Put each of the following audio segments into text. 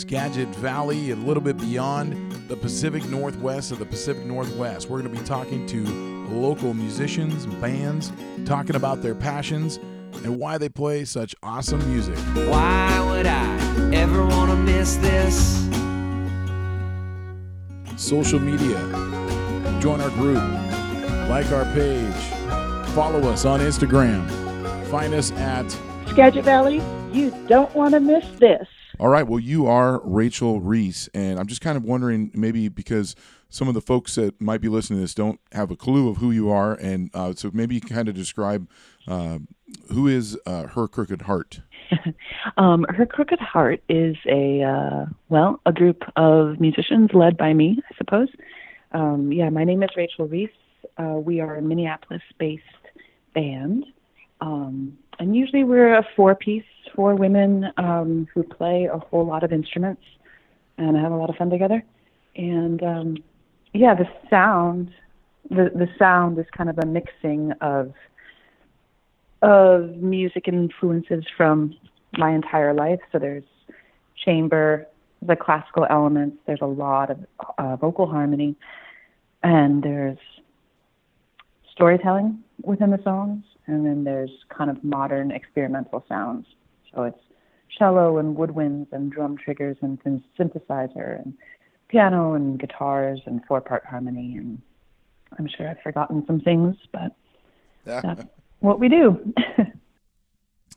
Skagit Valley, and a little bit beyond the Pacific Northwest of the Pacific Northwest. We're going to be talking to local musicians, bands, talking about their passions and why they play such awesome music. Why would I ever want to miss this? Social media. Join our group. Like our page. Follow us on Instagram. Find us at Skagit Valley. You don't want to miss this. All right. Well, you are Rachel Reese, and I'm just kind of wondering, maybe because some of the folks that might be listening to this don't have a clue of who you are, and uh, so maybe you can kind of describe uh, who is uh, her Crooked Heart. um, her Crooked Heart is a uh, well, a group of musicians led by me, I suppose. Um, yeah, my name is Rachel Reese. Uh, we are a Minneapolis-based band. Um, and usually we're a four piece, four women um, who play a whole lot of instruments and have a lot of fun together. And um, yeah, the sound, the the sound is kind of a mixing of of music influences from my entire life. So there's chamber, the classical elements. There's a lot of uh, vocal harmony, and there's storytelling within the songs and then there's kind of modern experimental sounds. So it's cello and woodwinds and drum triggers and synthesizer and piano and guitars and four part harmony and I'm sure I've forgotten some things, but that's what we do.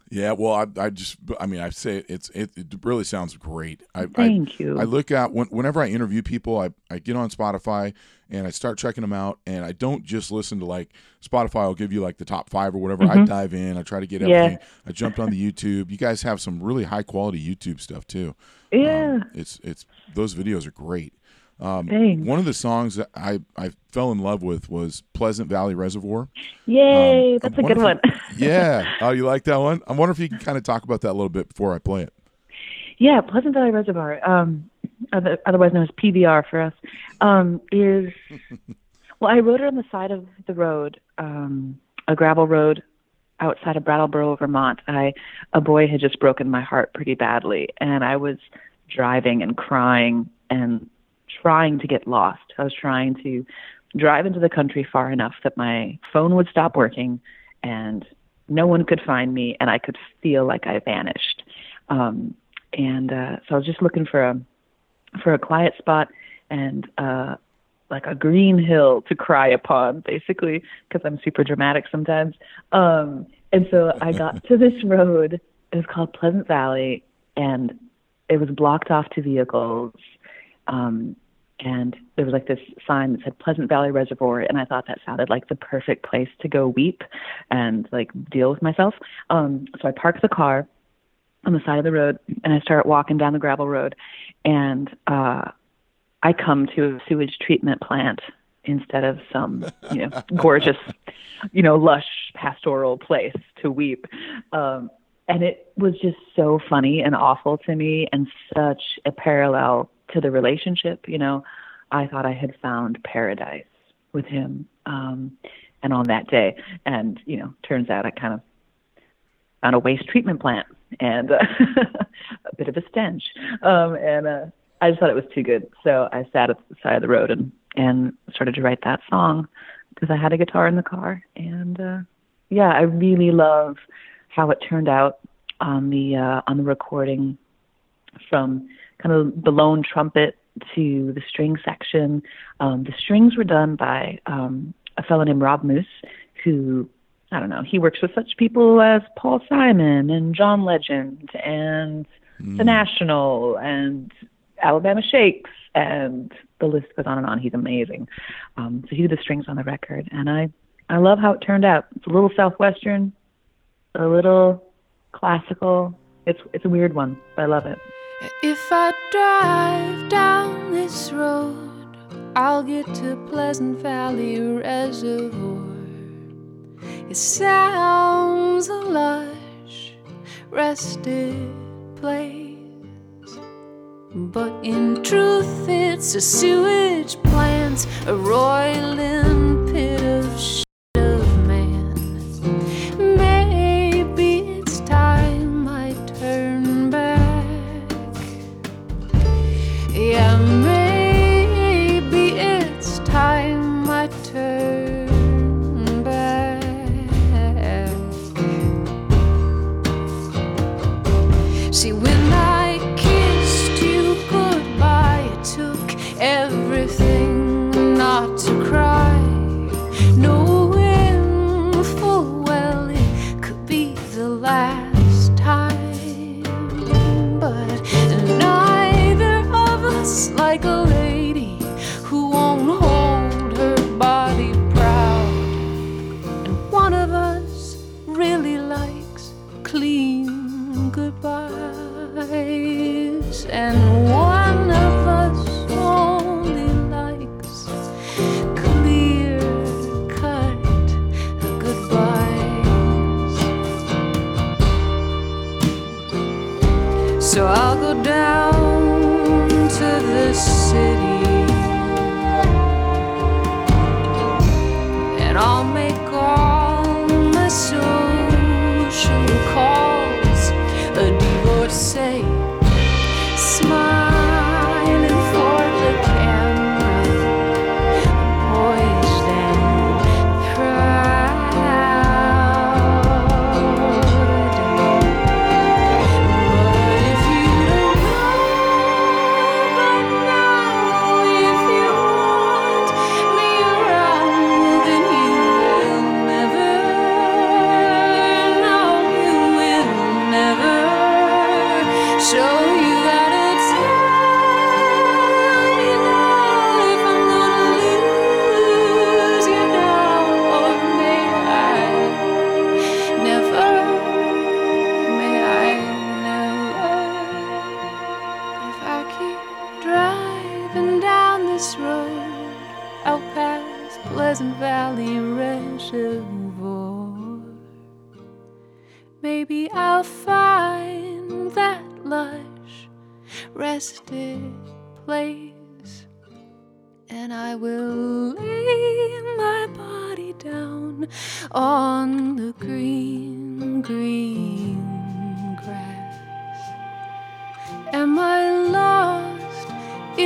Yeah, well, I, I just, I mean, I say it's, it, it really sounds great. I, Thank I, you. I look at when, whenever I interview people, I, I get on Spotify and I start checking them out, and I don't just listen to like Spotify will give you like the top five or whatever. Mm-hmm. I dive in, I try to get everything. Yeah. I jumped on the YouTube. You guys have some really high quality YouTube stuff too. Yeah, um, it's it's those videos are great. Um, one of the songs that I, I fell in love with was Pleasant Valley Reservoir. Yay, um, that's a good one. yeah. Oh, you like that one? I wonder if you can kind of talk about that a little bit before I play it. Yeah, Pleasant Valley Reservoir, um, otherwise known as PVR for us, um, is well, I wrote it on the side of the road, um, a gravel road outside of Brattleboro, Vermont. I a boy had just broken my heart pretty badly, and I was driving and crying and trying to get lost. I was trying to drive into the country far enough that my phone would stop working and no one could find me and I could feel like I vanished. Um, and uh, so I was just looking for a for a quiet spot and uh, like a green hill to cry upon, basically, because I'm super dramatic sometimes. Um, and so I got to this road. It was called Pleasant Valley, and it was blocked off to vehicles. Um, and there was like this sign that said Pleasant Valley Reservoir, and I thought that sounded like the perfect place to go weep and like deal with myself. Um, so I parked the car on the side of the road, and I start walking down the gravel road, and uh, I come to a sewage treatment plant instead of some you know gorgeous, you know, lush pastoral place to weep. Um, and it was just so funny and awful to me, and such a parallel to the relationship. You know, I thought I had found paradise with him. Um, and on that day, and you know, turns out I kind of found a waste treatment plant and uh, a bit of a stench. Um, and uh, I just thought it was too good, so I sat at the side of the road and and started to write that song because I had a guitar in the car. And uh, yeah, I really love how it turned out on the uh, on the recording from kind of the lone trumpet to the string section. Um, the strings were done by um, a fellow named Rob Moose, who I don't know. He works with such people as Paul Simon and John Legend and mm. The National and Alabama Shakes and the list goes on and on. He's amazing. Um, so he did the strings on the record, and I I love how it turned out. It's a little southwestern, a little classical. It's it's a weird one, but I love it. If I drive down this road, I'll get to Pleasant Valley Reservoir. It sounds a lush, rested place, but in truth, it's a sewage plant, a roiling pit of.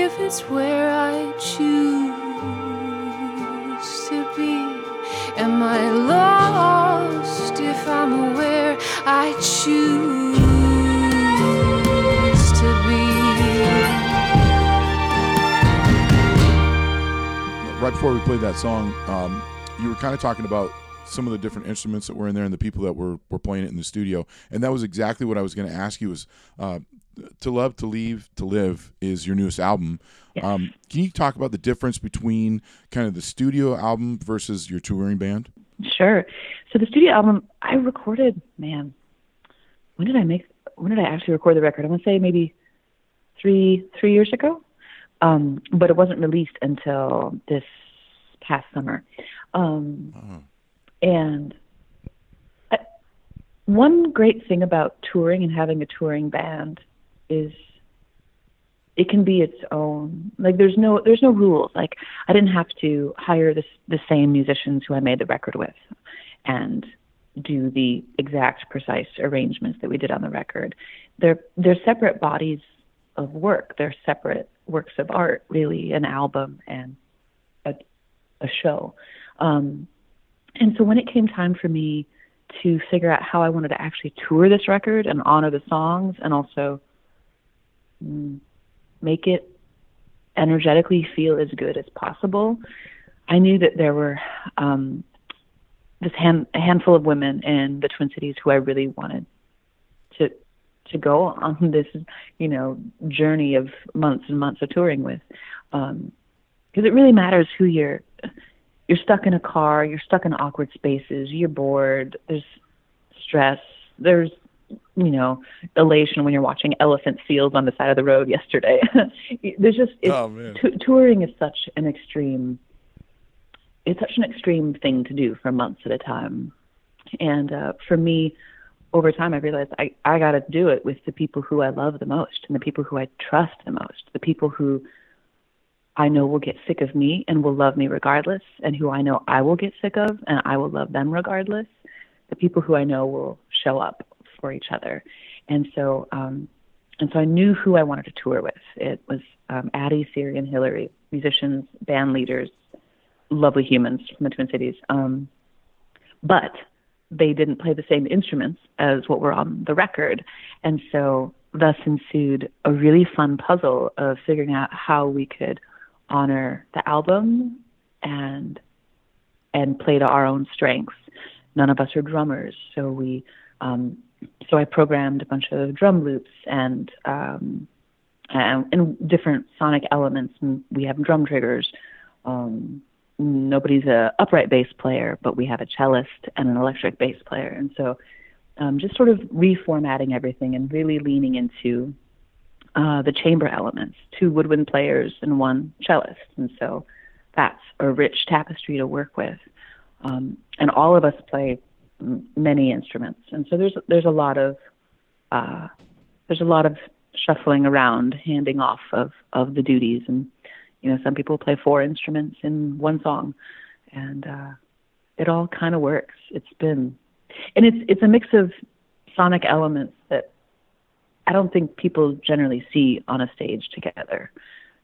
If it's where I choose to be? Am I lost if I'm where I choose to be? right before we played that song, um, you were kind of talking about some of the different instruments that were in there and the people that were, were playing it in the studio. And that was exactly what I was going to ask you was uh, To Love, To Leave, To Live is your newest album. Um, can you talk about the difference between kind of the studio album versus your touring band? Sure. So the studio album I recorded, man. When did I make? When did I actually record the record? I want to say maybe three three years ago. Um, but it wasn't released until this past summer. Um, And I, one great thing about touring and having a touring band is it can be its own. Like there's no there's no rules. Like I didn't have to hire the the same musicians who I made the record with, and do the exact precise arrangements that we did on the record. They're they're separate bodies of work. They're separate works of art, really, an album and a a show. Um, and so when it came time for me to figure out how I wanted to actually tour this record and honor the songs and also make it energetically feel as good as possible, I knew that there were um, this hand, a handful of women in the Twin Cities who I really wanted to to go on this, you know, journey of months and months of touring with, because it really matters who you're. You're stuck in a car. You're stuck in awkward spaces. You're bored. There's stress. There's you know elation when you're watching elephant seals on the side of the road yesterday. There's just it's, Oh, t- touring is such an extreme. It's such an extreme thing to do for months at a time, and uh, for me, over time, I realized I I got to do it with the people who I love the most and the people who I trust the most, the people who I know will get sick of me and will love me regardless, and who I know I will get sick of and I will love them regardless. The people who I know will show up for each other. And so um, and so I knew who I wanted to tour with. It was um, Addie, Siri, and Hillary, musicians, band leaders, lovely humans from the Twin Cities. Um, but they didn't play the same instruments as what were on the record, and so thus ensued a really fun puzzle of figuring out how we could honor the album and and play to our own strengths. None of us are drummers, so we um, so I programmed a bunch of drum loops and um, and, and different sonic elements. We have drum triggers. Um, nobody's a upright bass player, but we have a cellist and an electric bass player, and so um, just sort of reformatting everything and really leaning into uh, the chamber elements, two woodwind players and one cellist, and so that's a rich tapestry to work with. Um, and all of us play many instruments, and so there's there's a lot of uh, there's a lot of shuffling around, handing off of of the duties, and you know some people play four instruments in one song, and uh, it all kind of works. It's been, and it's it's a mix of sonic elements that I don't think people generally see on a stage together,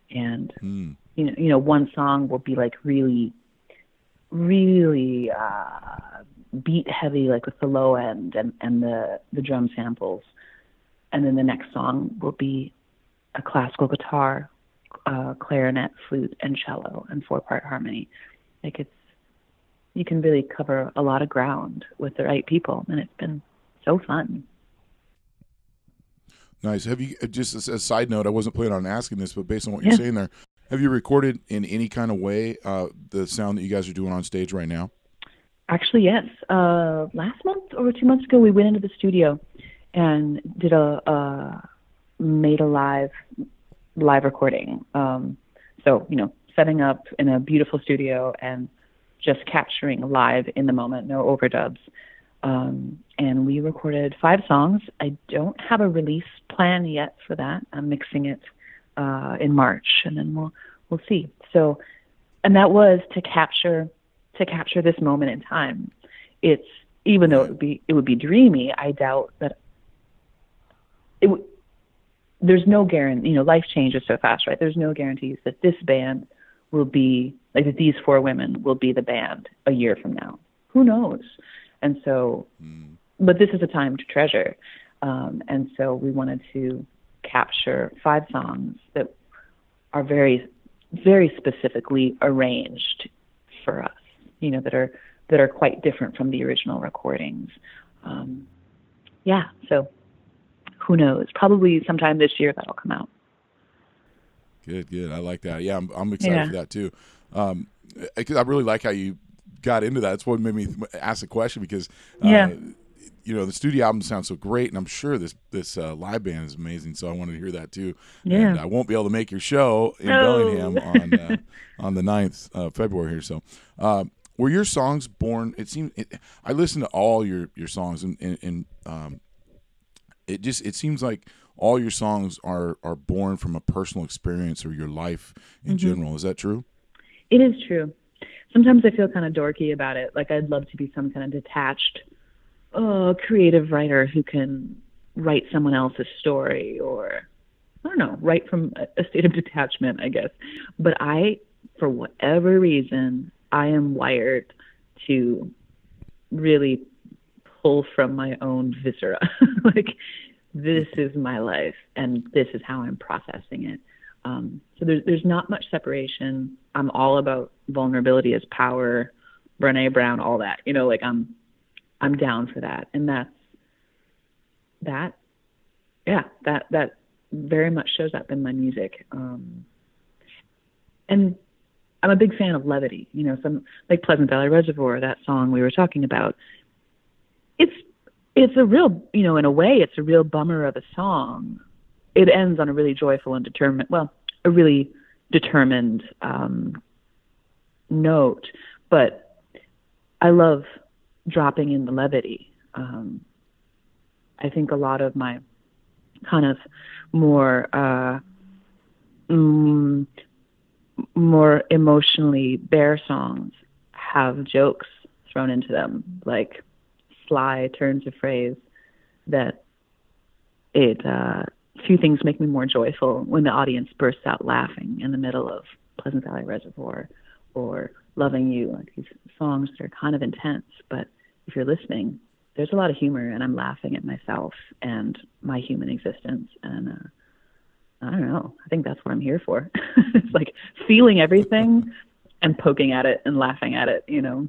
and mm. you know you know one song will be like really really uh, beat heavy, like with the low end and, and the, the drum samples. And then the next song will be a classical guitar, uh, clarinet, flute, and cello, and four part harmony. Like it's, you can really cover a lot of ground with the right people, and it's been so fun. Nice. Have you just as a side note? I wasn't planning on asking this, but based on what you're saying there, have you recorded in any kind of way uh, the sound that you guys are doing on stage right now? Actually, yes. Uh, last month or two months ago, we went into the studio and did a, a made a live live recording. Um, so you know, setting up in a beautiful studio and just capturing live in the moment, no overdubs. Um, and we recorded five songs. I don't have a release plan yet for that. I'm mixing it uh, in March, and then we'll we'll see. So, and that was to capture to capture this moment in time. It's even though it would be it would be dreamy. I doubt that it would. There's no guarantee. You know, life changes so fast, right? There's no guarantees that this band will be like that. These four women will be the band a year from now. Who knows? And so, mm. but this is a time to treasure. Um, and so we wanted to capture five songs that are very, very specifically arranged for us you know that are that are quite different from the original recordings. Um, yeah, so who knows? Probably sometime this year that'll come out. Good, good. I like that. Yeah, I'm, I'm excited yeah. for that too. Um, I really like how you got into that. That's what made me ask the question because uh, yeah you know the studio album sounds so great, and I'm sure this this uh, live band is amazing. So I wanted to hear that too. Yeah. And I won't be able to make your show in no. Bellingham on uh, on the 9th of February here. So uh, were your songs born? It seems it, I listened to all your your songs, and, and, and um, it just it seems like all your songs are are born from a personal experience or your life in mm-hmm. general. Is that true? It is true. Sometimes I feel kind of dorky about it. Like I'd love to be some kind of detached a creative writer who can write someone else's story or I don't know, write from a state of detachment, I guess. But I, for whatever reason, I am wired to really pull from my own viscera. like, this is my life and this is how I'm processing it. Um, so there's there's not much separation. I'm all about vulnerability as power, Brene Brown, all that. You know, like I'm I'm down for that. And that's that yeah, that that very much shows up in my music. Um and I'm a big fan of levity, you know, some like Pleasant Valley Reservoir, that song we were talking about. It's it's a real you know, in a way it's a real bummer of a song. It ends on a really joyful and determined well, a really determined um note. But I love dropping in the levity. Um, I think a lot of my kind of more uh, mm, more emotionally bare songs have jokes thrown into them, like sly turns of phrase that it uh, few things make me more joyful when the audience bursts out laughing in the middle of Pleasant Valley Reservoir or Loving You, like these songs that are kind of intense, but if you're listening, there's a lot of humor, and I'm laughing at myself and my human existence. And uh, I don't know. I think that's what I'm here for. it's like feeling everything and poking at it and laughing at it. You know,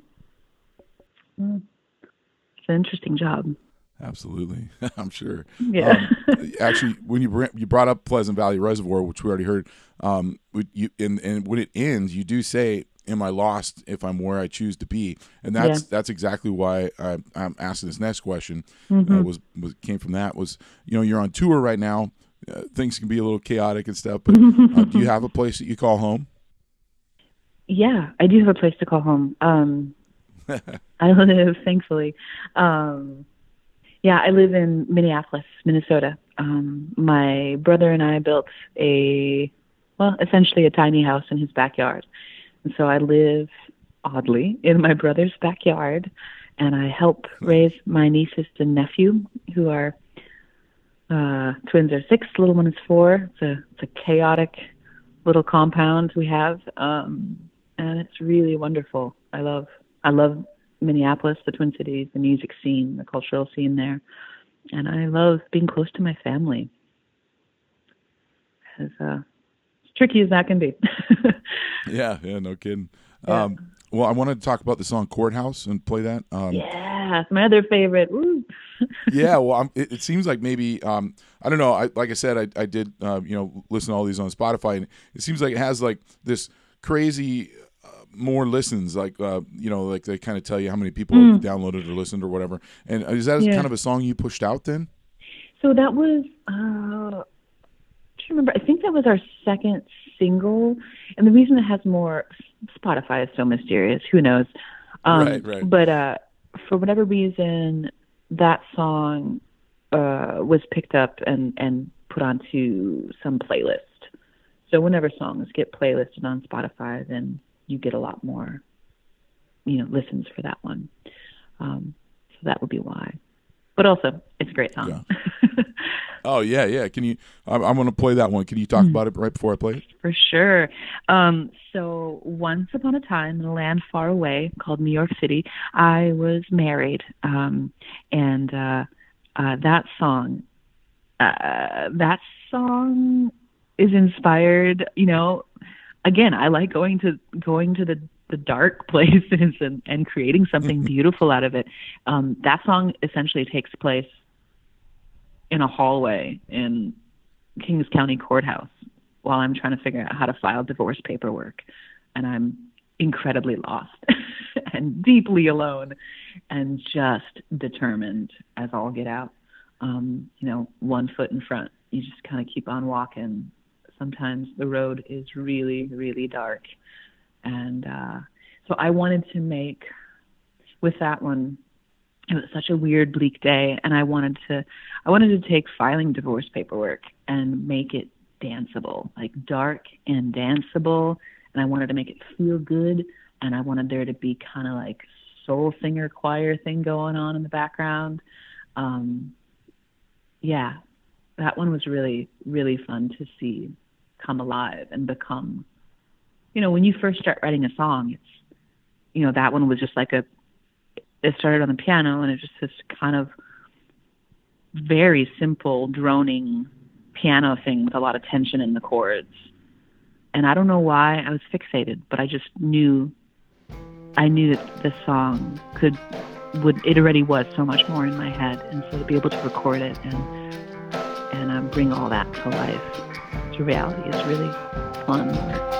mm. it's an interesting job. Absolutely, I'm sure. Yeah. Um, actually, when you you brought up Pleasant Valley Reservoir, which we already heard, um, you and and when it ends, you do say am I lost if I'm where I choose to be? And that's yeah. that's exactly why I, am asking this next question. Uh, mm-hmm. Uh, was, was came from that was you know you're on tour right now. Uh, things can be a little chaotic and stuff, but uh, do you have a place that you call home? Yeah, I do have a place to call home. Um, I live, thankfully. Um, yeah, I live in Minneapolis, Minnesota. Um, my brother and I built a, well, essentially a tiny house in his backyard and so I live oddly in my brother's backyard and I help raise my nieces and nephew who are uh, twins are six, little one is four. It's a it's a chaotic little compound we have, um, and it's really wonderful. I love I love Minneapolis, the Twin Cities, the music scene, the cultural scene there, and I love being close to my family. As uh, as tricky as that can be. yeah, yeah, no kidding. Yeah. Um, well, I wanted to talk about the song "Courthouse" and play that. Um, yeah, my other favorite. yeah, well, it, it, seems like maybe um, I don't know. I, like I said, I, I did uh, you know listen to all these on Spotify, and it seems like it has like this crazy uh, more listens. Like uh, you know, like they kind of tell you how many people mm. downloaded or listened or whatever. And is that yeah. kind of a song you pushed out then? So that was uh, remember. I think that was our second single, and the reason it has more Spotify is so mysterious. Who knows? Um, right, right. But uh, for whatever reason, that song uh, was picked up and and put onto some playlist. So whenever songs get playlisted on Spotify, then you get a lot more, you know, listens for that one. Um, so that would be why. But also, it's a great song. Yeah. Oh yeah, yeah. Can you? I'm, I'm going to play that one. Can you talk mm. about it right before I play it? For sure. Um, so once upon a time in a land far away called New York City, I was married, um, and uh, uh, that song, uh, that song is inspired. You know, again, I like going to going to the the dark places and, and creating something beautiful out of it. Um, that song essentially takes place in a hallway in Kings County Courthouse while I'm trying to figure out how to file divorce paperwork. And I'm incredibly lost and deeply alone and just determined as all get out. Um, you know, one foot in front. You just kind of keep on walking. Sometimes the road is really, really dark. And uh, so I wanted to make, with that one, it was such a weird bleak day and i wanted to i wanted to take filing divorce paperwork and make it danceable like dark and danceable. And i wanted to make it feel good and i wanted there to be kind of like soul singer choir thing going on in the background. Um yeah that one was really really fun to see come alive and become you know when you first start writing a song it's you know that one was just like a it started on the piano and it just this kind of very simple droning piano thing with a lot of tension in the chords. And I don't know why I was fixated, but I just knew I knew that this song could would it already was so much more in my head and so to be able to record it and and um, bring all that to life to reality is really fun.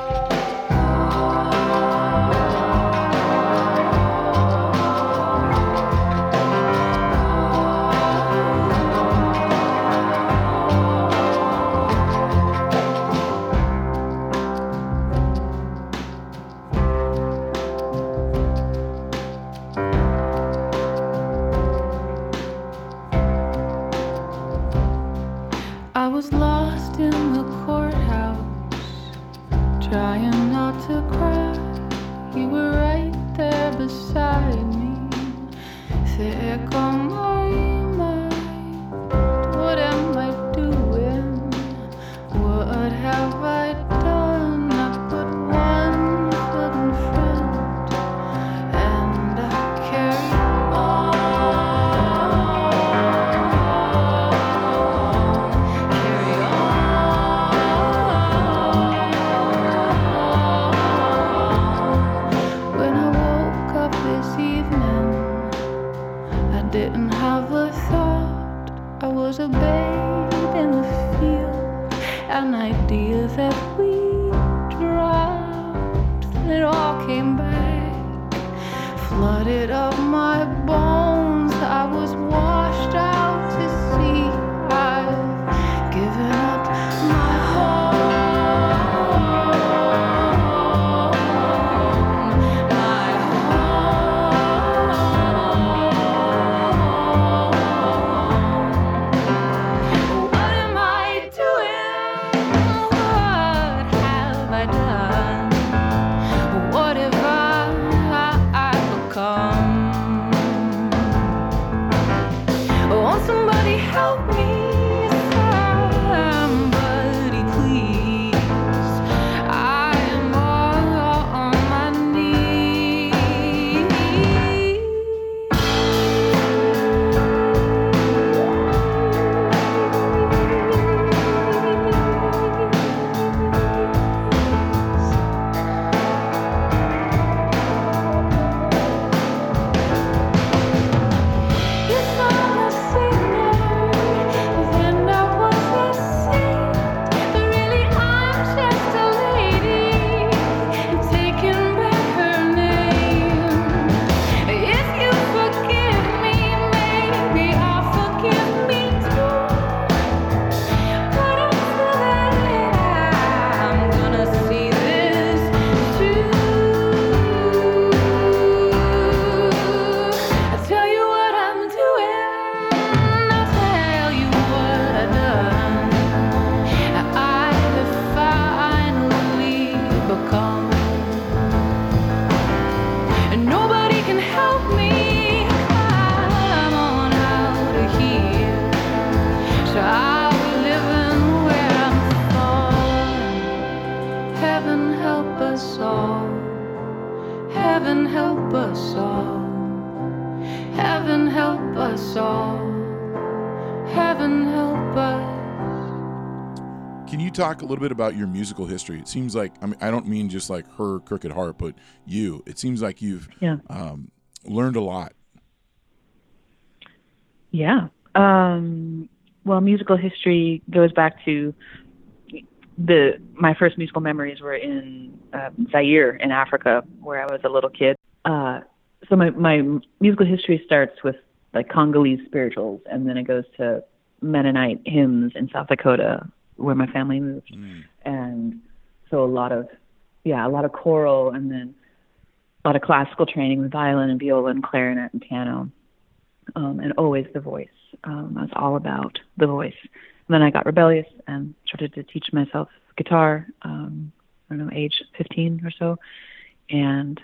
didn't have a thought. I was a babe in the field, an idea that we dropped. It all came back, flooded up my body. Talk a little bit about your musical history? It seems like I mean I don't mean just like her crooked heart, but you. It seems like you've Yeah. um, learned a lot. Yeah. Um, well, musical history goes back to the my first musical memories were in uh, Zaire in Africa, where I was a little kid. Uh, so my my musical history starts with like Congolese spirituals, and then it goes to Mennonite hymns in South Dakota, where my family moved, and so a lot of yeah, a lot of choral, and then a lot of classical training with violin and viola and clarinet and piano um, and always the voice. Um, I was all about the voice. And then I got rebellious and started to teach myself guitar. Um, I don't know, age 15 or so, and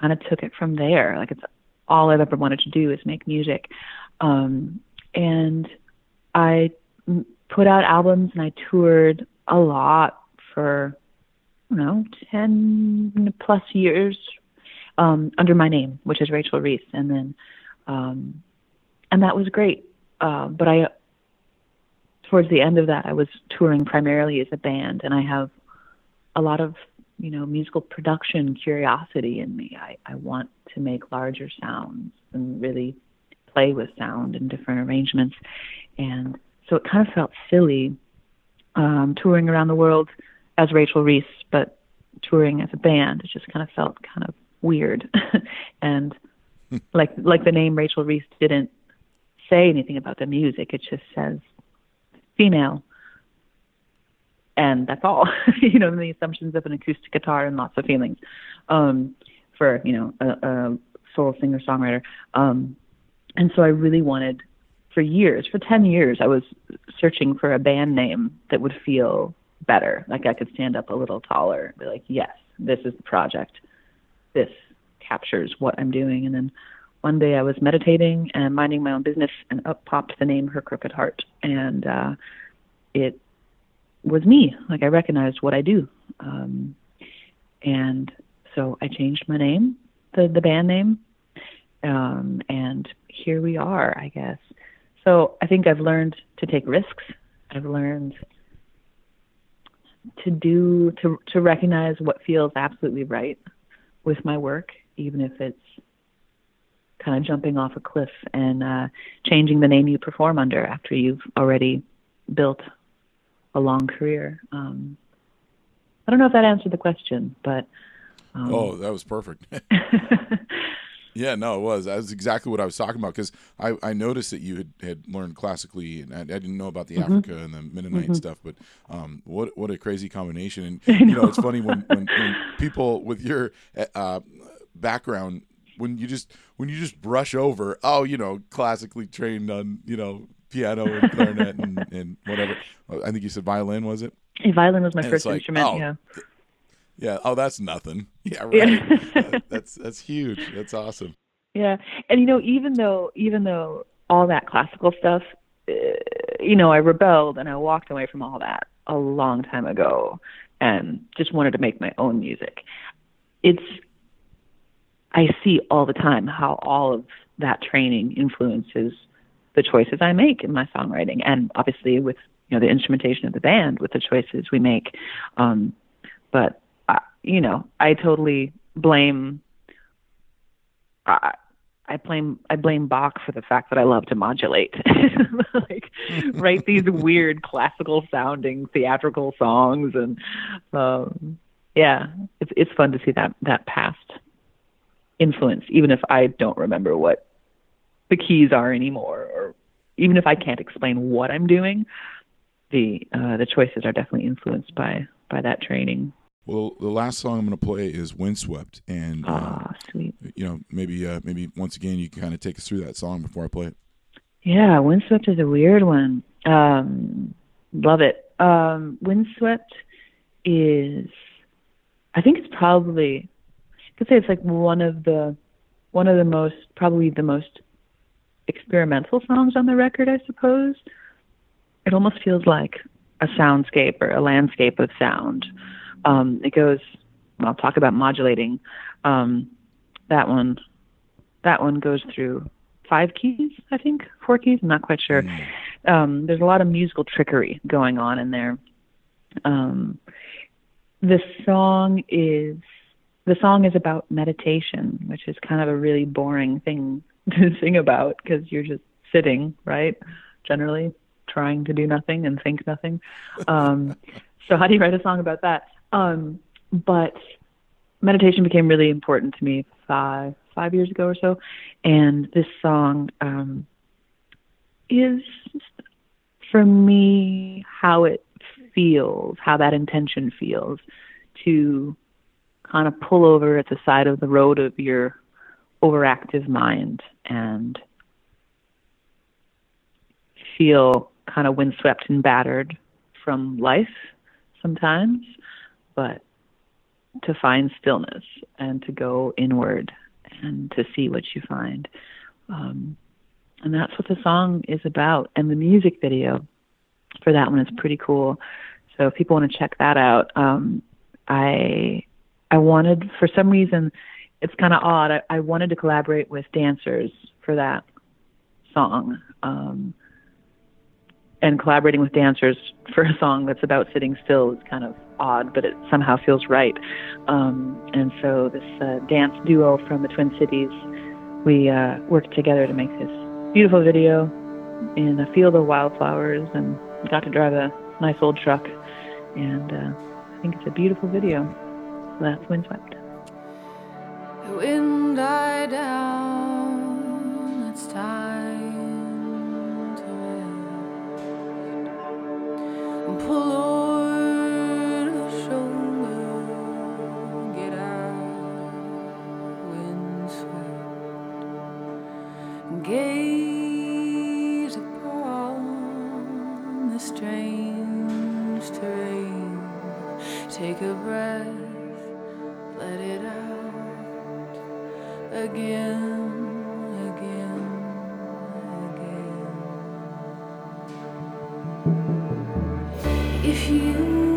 kind of took it from there. Like it's all I've ever wanted to do is make music, um, and I put out albums and I toured a lot for don't know 10 plus years um, under my name, which is Rachel Reese, and then um, and that was great. Uh, but I, towards the end of that, I was touring primarily as a band, and I have a lot of you know musical production curiosity in me. I, I want to make larger sounds and really play with sound and different arrangements, and so it kind of felt silly um, touring around the world as Rachel Reese, but touring as a band. It just kind of felt kind of weird, and like like the name Rachel Reese didn't say anything about the music. It just says female, and that's all. you know, the assumptions of an acoustic guitar and lots of feelings um, for you know a, a soul singer songwriter. Um, and so I really wanted, for years, for ten years, I was searching for a band name that would feel better, like I could stand up a little taller, and be like, yes, this is the project. This captures what I'm doing. And then one day I was meditating and minding my own business, and up popped the name Her Crooked Heart, and uh, it was me. Like I recognized what I do, um, and so I changed my name, the the band name, um, and here we are, I guess. So I think I've learned to take risks. I've learned to do to to recognize what feels absolutely right with my work, even if it's kind of jumping off a cliff and uh, changing the name you perform under after you've already built a long career. Um, I don't know if that answered the question, but um, oh, that was perfect. yeah, no, it was. That's exactly what I was talking about because I, I noticed that you had, had learned classically, and I, I didn't know about the Mm-hmm. Africa and the Mennonite stuff. But um, what what a crazy combination! And you know, it's funny when, when, when people with your uh, background when you just when you just brush over, oh, you know, classically trained on you know piano and clarinet and, and whatever. I think you said violin, was it? violin was my And first like, instrument. oh, yeah. Yeah. Oh, that's nothing. Yeah, right. Yeah. That- that's that's huge. That's awesome. Yeah, and you know, even though even though all that classical stuff, uh, you know, I rebelled and I walked away from all that a long time ago, and just wanted to make my own music. It's I see all the time how all of that training influences the choices I make in my songwriting, and obviously with you know the instrumentation of the band, with the choices we make. Um, but you know, I totally blame I, I blame I blame Bach for the fact that I love to modulate, like write these weird classical sounding theatrical songs, and um, yeah, it's it's fun to see that that past influence, even if I don't remember what the keys are anymore, or even if I can't explain what I'm doing. The uh, the choices are definitely influenced by by that training. Well, the last song I'm going to play is "Windswept," and uh, Ah, sweet. you know, maybe uh, maybe once again you can kind of take us through that song before I play it. Yeah, Windswept is a weird one. Um, love it. Um, Windswept is, I think it's probably, I could say it's like one of the, one of the most, probably the most experimental songs on the record, I suppose. It almost feels like a soundscape or a landscape of sound. Um, it goes, I'll talk about modulating. Um, that one, that one goes through five keys, I think, four keys. I'm not quite sure. Um, there's a lot of musical trickery going on in there. Um, the song is the song is about meditation, which is kind of a really boring thing to sing about because you're just sitting, right? Generally, trying to do nothing and think nothing. Um, so how do you write a song about that? Um, but meditation became really important to me five five years ago or so, and this song um, is for me how it feels, how that intention feels to kind of pull over at the side of the road of your overactive mind and feel kind of windswept and battered from life sometimes, but to find stillness and to go inward and to see what you find. Um, and that's what the song is about. And the music video for that one is pretty cool. So if people want to check that out, um, I I wanted for some reason it's kind of odd. I, I wanted to collaborate with dancers for that song. Um, and collaborating with dancers for a song that's about sitting still is kind of odd, but it somehow feels right. Um, and so this uh, dance duo from the Twin Cities, we uh, worked together to make this beautiful video in a field of wildflowers, and got to drive a nice old truck. And uh, I think it's a beautiful video. So that's Windswept. The wind died down, it's time to rest. Pull over If you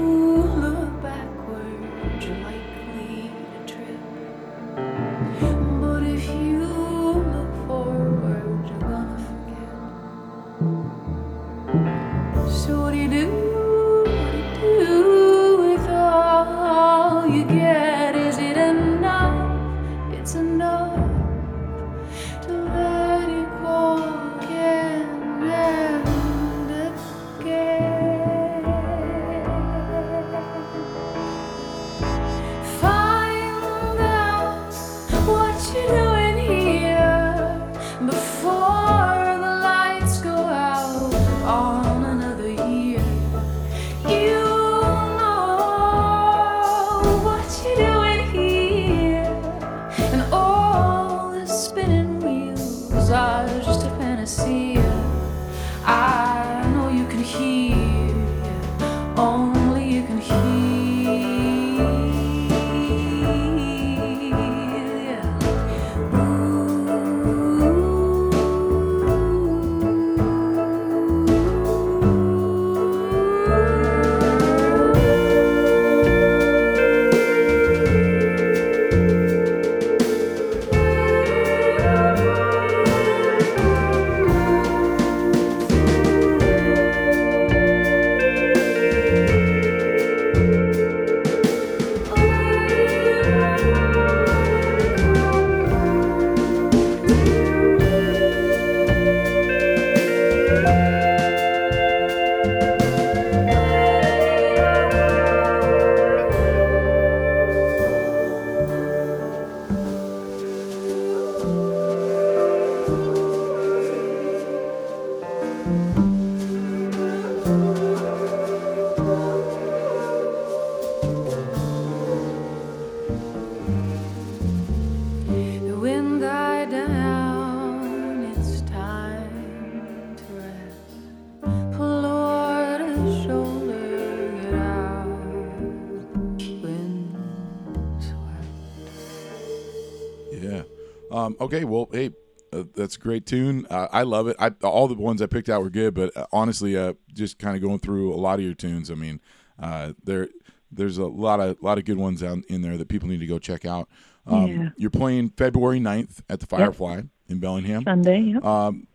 Um, okay, well, hey, uh, that's a great tune. Uh, I love it. I, all the ones I picked out were good, but uh, honestly, uh, just kind of going through a lot of your tunes. I mean, uh, there there's a lot of lot of good ones out in there that people need to go check out. Um, Yeah. You're playing February 9th at the Firefly in Bellingham. Sunday. Yep. Um,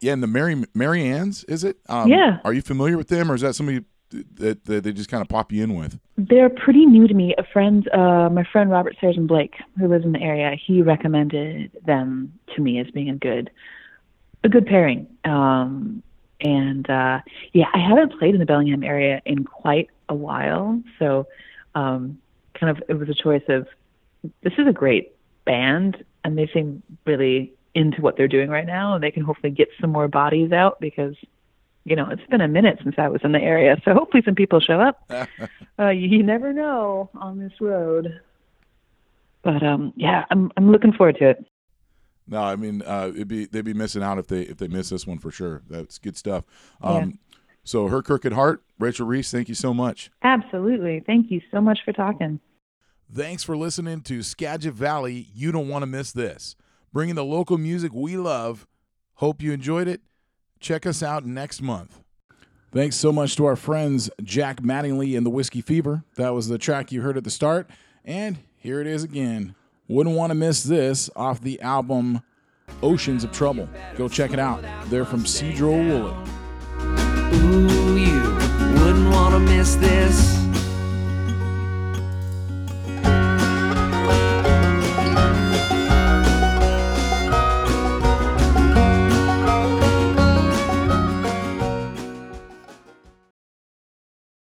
yeah, and the Mary Mary Ann's is it? Um, Yeah. Are you familiar with them, or is that somebody that, that they just kind of pop you in with? They're pretty new to me. A friend, uh, my friend Robert and Blake, who lives in the area, he recommended them to me as being a good, a good pairing. Um, and uh, yeah, I haven't played in the Bellingham area in quite a while, so um, kind of it was a choice of this is a great band, and they seem really into what they're doing right now, and they can hopefully get some more bodies out because you know, it's been a minute since I was in the area, so hopefully some people show up. uh, you, you never know on this road. But um, yeah, I'm I'm looking forward to it. No, I mean uh, it'd be they'd be missing out if they if they miss this one for sure. That's good stuff. Um, So her crooked heart, Rachel Reese, thank you so much. Absolutely. Thank you so much for talking. Thanks for listening to Skagit Valley. You don't want to miss this. Bringing the local music we love. Hope you enjoyed it. Check us out next month. Thanks so much to our friends Jack Mattingly and the Whiskey Fever. That was the track you heard at the start. And here it is again. Wouldn't want to miss this off the album Oceans of Trouble. Go check it out. They're from Sedro-Woolley. Ooh, you wouldn't want to miss this.